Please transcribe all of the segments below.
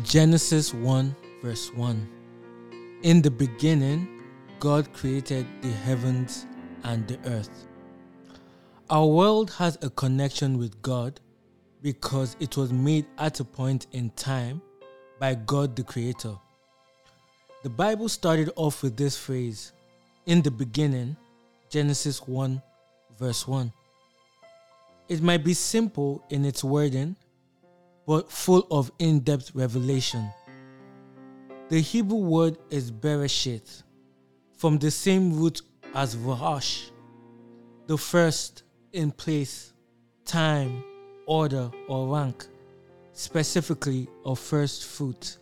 Genesis 1, verse 1. In the beginning, God created the heavens and the earth. Our world has a connection with God because it was made at a point in time by God the Creator. The Bible started off with this phrase In the beginning, Genesis 1, verse 1. It might be simple in its wording, but full of in depth revelation. The Hebrew word is Bereshit, from the same root as Vahash, the first in place, time, order, or rank, specifically of first fruit,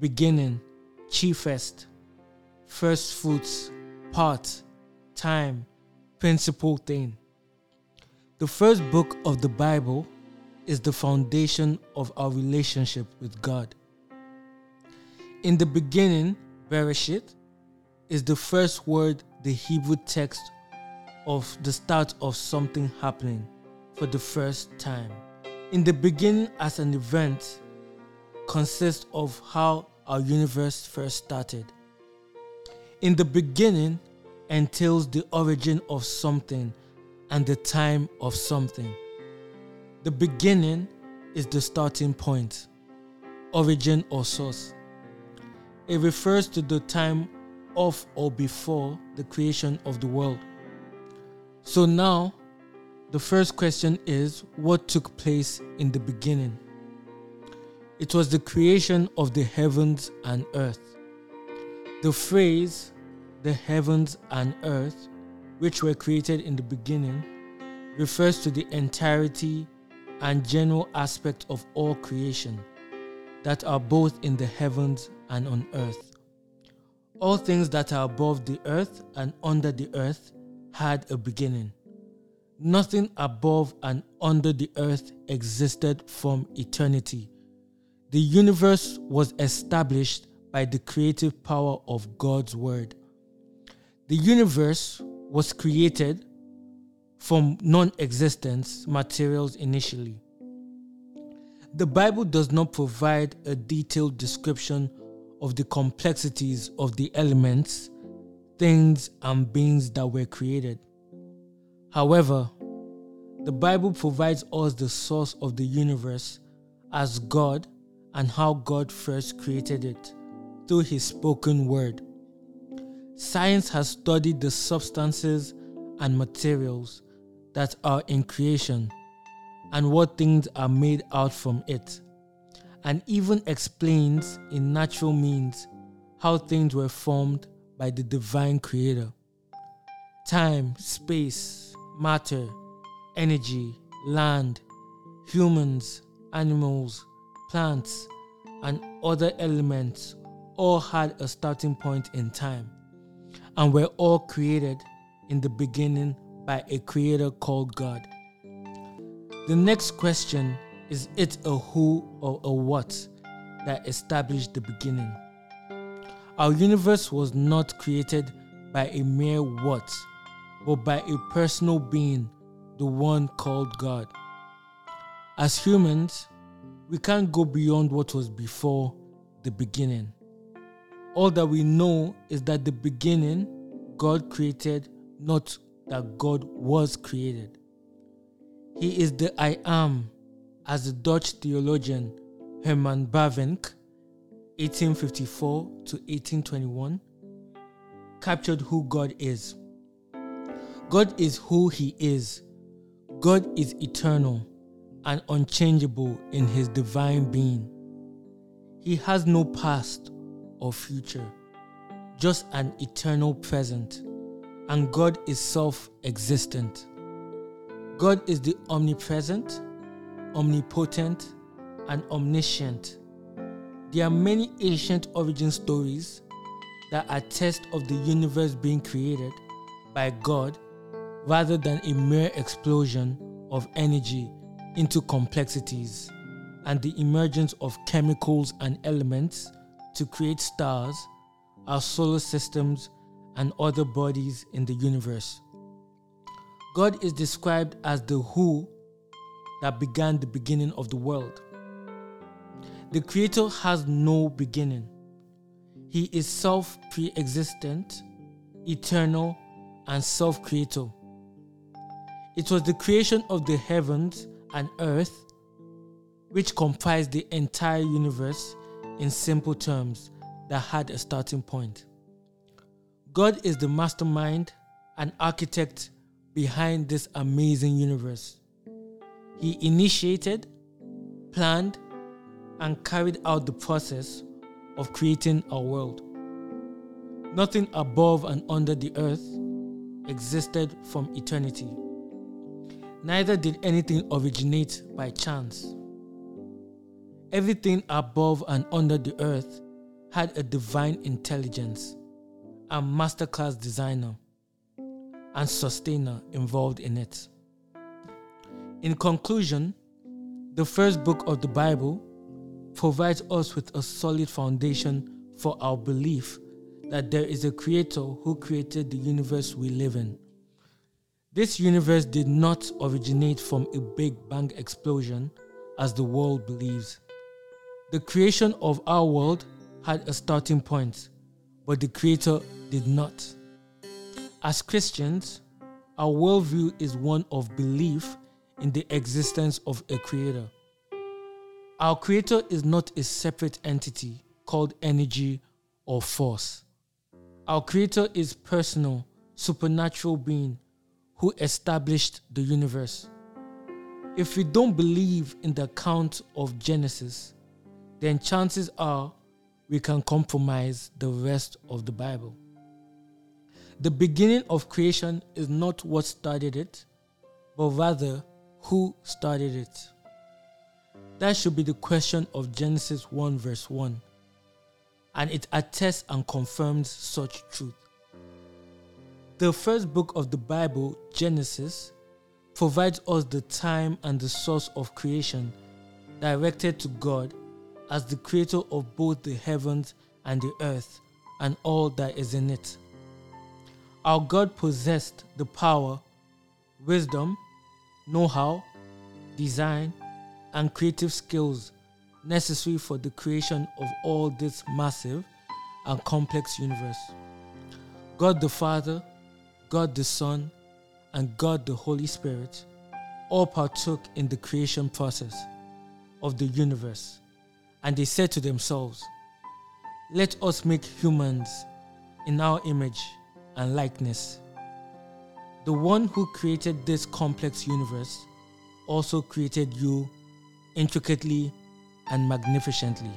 beginning, chiefest, first fruits, part, time, principal thing. The first book of the Bible is the foundation of our relationship with God. In the beginning, Bereshit is the first word the Hebrew text of the start of something happening for the first time. In the beginning, as an event, consists of how our universe first started. In the beginning entails the origin of something and the time of something. The beginning is the starting point, origin or source. It refers to the time of or before the creation of the world. So now, the first question is what took place in the beginning? It was the creation of the heavens and earth. The phrase, the heavens and earth, which were created in the beginning, refers to the entirety and general aspect of all creation that are both in the heavens and on earth. All things that are above the earth and under the earth had a beginning. Nothing above and under the earth existed from eternity. The universe was established by the creative power of God's Word. The universe was created from non existence materials initially. The Bible does not provide a detailed description of the complexities of the elements, things, and beings that were created. However, the Bible provides us the source of the universe as God and how God first created it through His spoken word. Science has studied the substances and materials that are in creation and what things are made out from it, and even explains in natural means how things were formed by the divine creator. Time, space, matter, energy, land, humans, animals, plants, and other elements all had a starting point in time and were all created in the beginning by a creator called God. The next question is it a who or a what that established the beginning? Our universe was not created by a mere what, but by a personal being, the one called God. As humans, we can't go beyond what was before the beginning. All that we know is that the beginning, God created, not that God was created. He is the I am, as the Dutch theologian Herman Bavinck, 1854 to 1821, captured who God is. God is who He is. God is eternal and unchangeable in His divine being. He has no past or future, just an eternal present and God is self existent. God is the omnipresent, omnipotent, and omniscient. There are many ancient origin stories that attest of the universe being created by God rather than a mere explosion of energy into complexities and the emergence of chemicals and elements to create stars, our solar systems, and other bodies in the universe. God is described as the who that began the beginning of the world. The Creator has no beginning. He is self pre existent, eternal, and self creator. It was the creation of the heavens and earth, which comprised the entire universe in simple terms, that had a starting point. God is the mastermind and architect behind this amazing universe. He initiated, planned, and carried out the process of creating our world. Nothing above and under the earth existed from eternity. Neither did anything originate by chance. Everything above and under the earth had a divine intelligence, a masterclass designer, and sustainer involved in it. In conclusion, the first book of the Bible provides us with a solid foundation for our belief that there is a creator who created the universe we live in. This universe did not originate from a big bang explosion as the world believes. The creation of our world had a starting point, but the creator did not. As Christians, our worldview is one of belief in the existence of a creator. Our creator is not a separate entity called energy or force. Our creator is personal, supernatural being who established the universe. If we don't believe in the account of Genesis, then chances are we can compromise the rest of the Bible. The beginning of creation is not what started it, but rather who started it. That should be the question of Genesis 1, verse 1. And it attests and confirms such truth. The first book of the Bible, Genesis, provides us the time and the source of creation directed to God as the creator of both the heavens and the earth and all that is in it. Our God possessed the power, wisdom, know how, design, and creative skills necessary for the creation of all this massive and complex universe. God the Father, God the Son, and God the Holy Spirit all partook in the creation process of the universe, and they said to themselves, Let us make humans in our image and likeness. The one who created this complex universe also created you intricately and magnificently.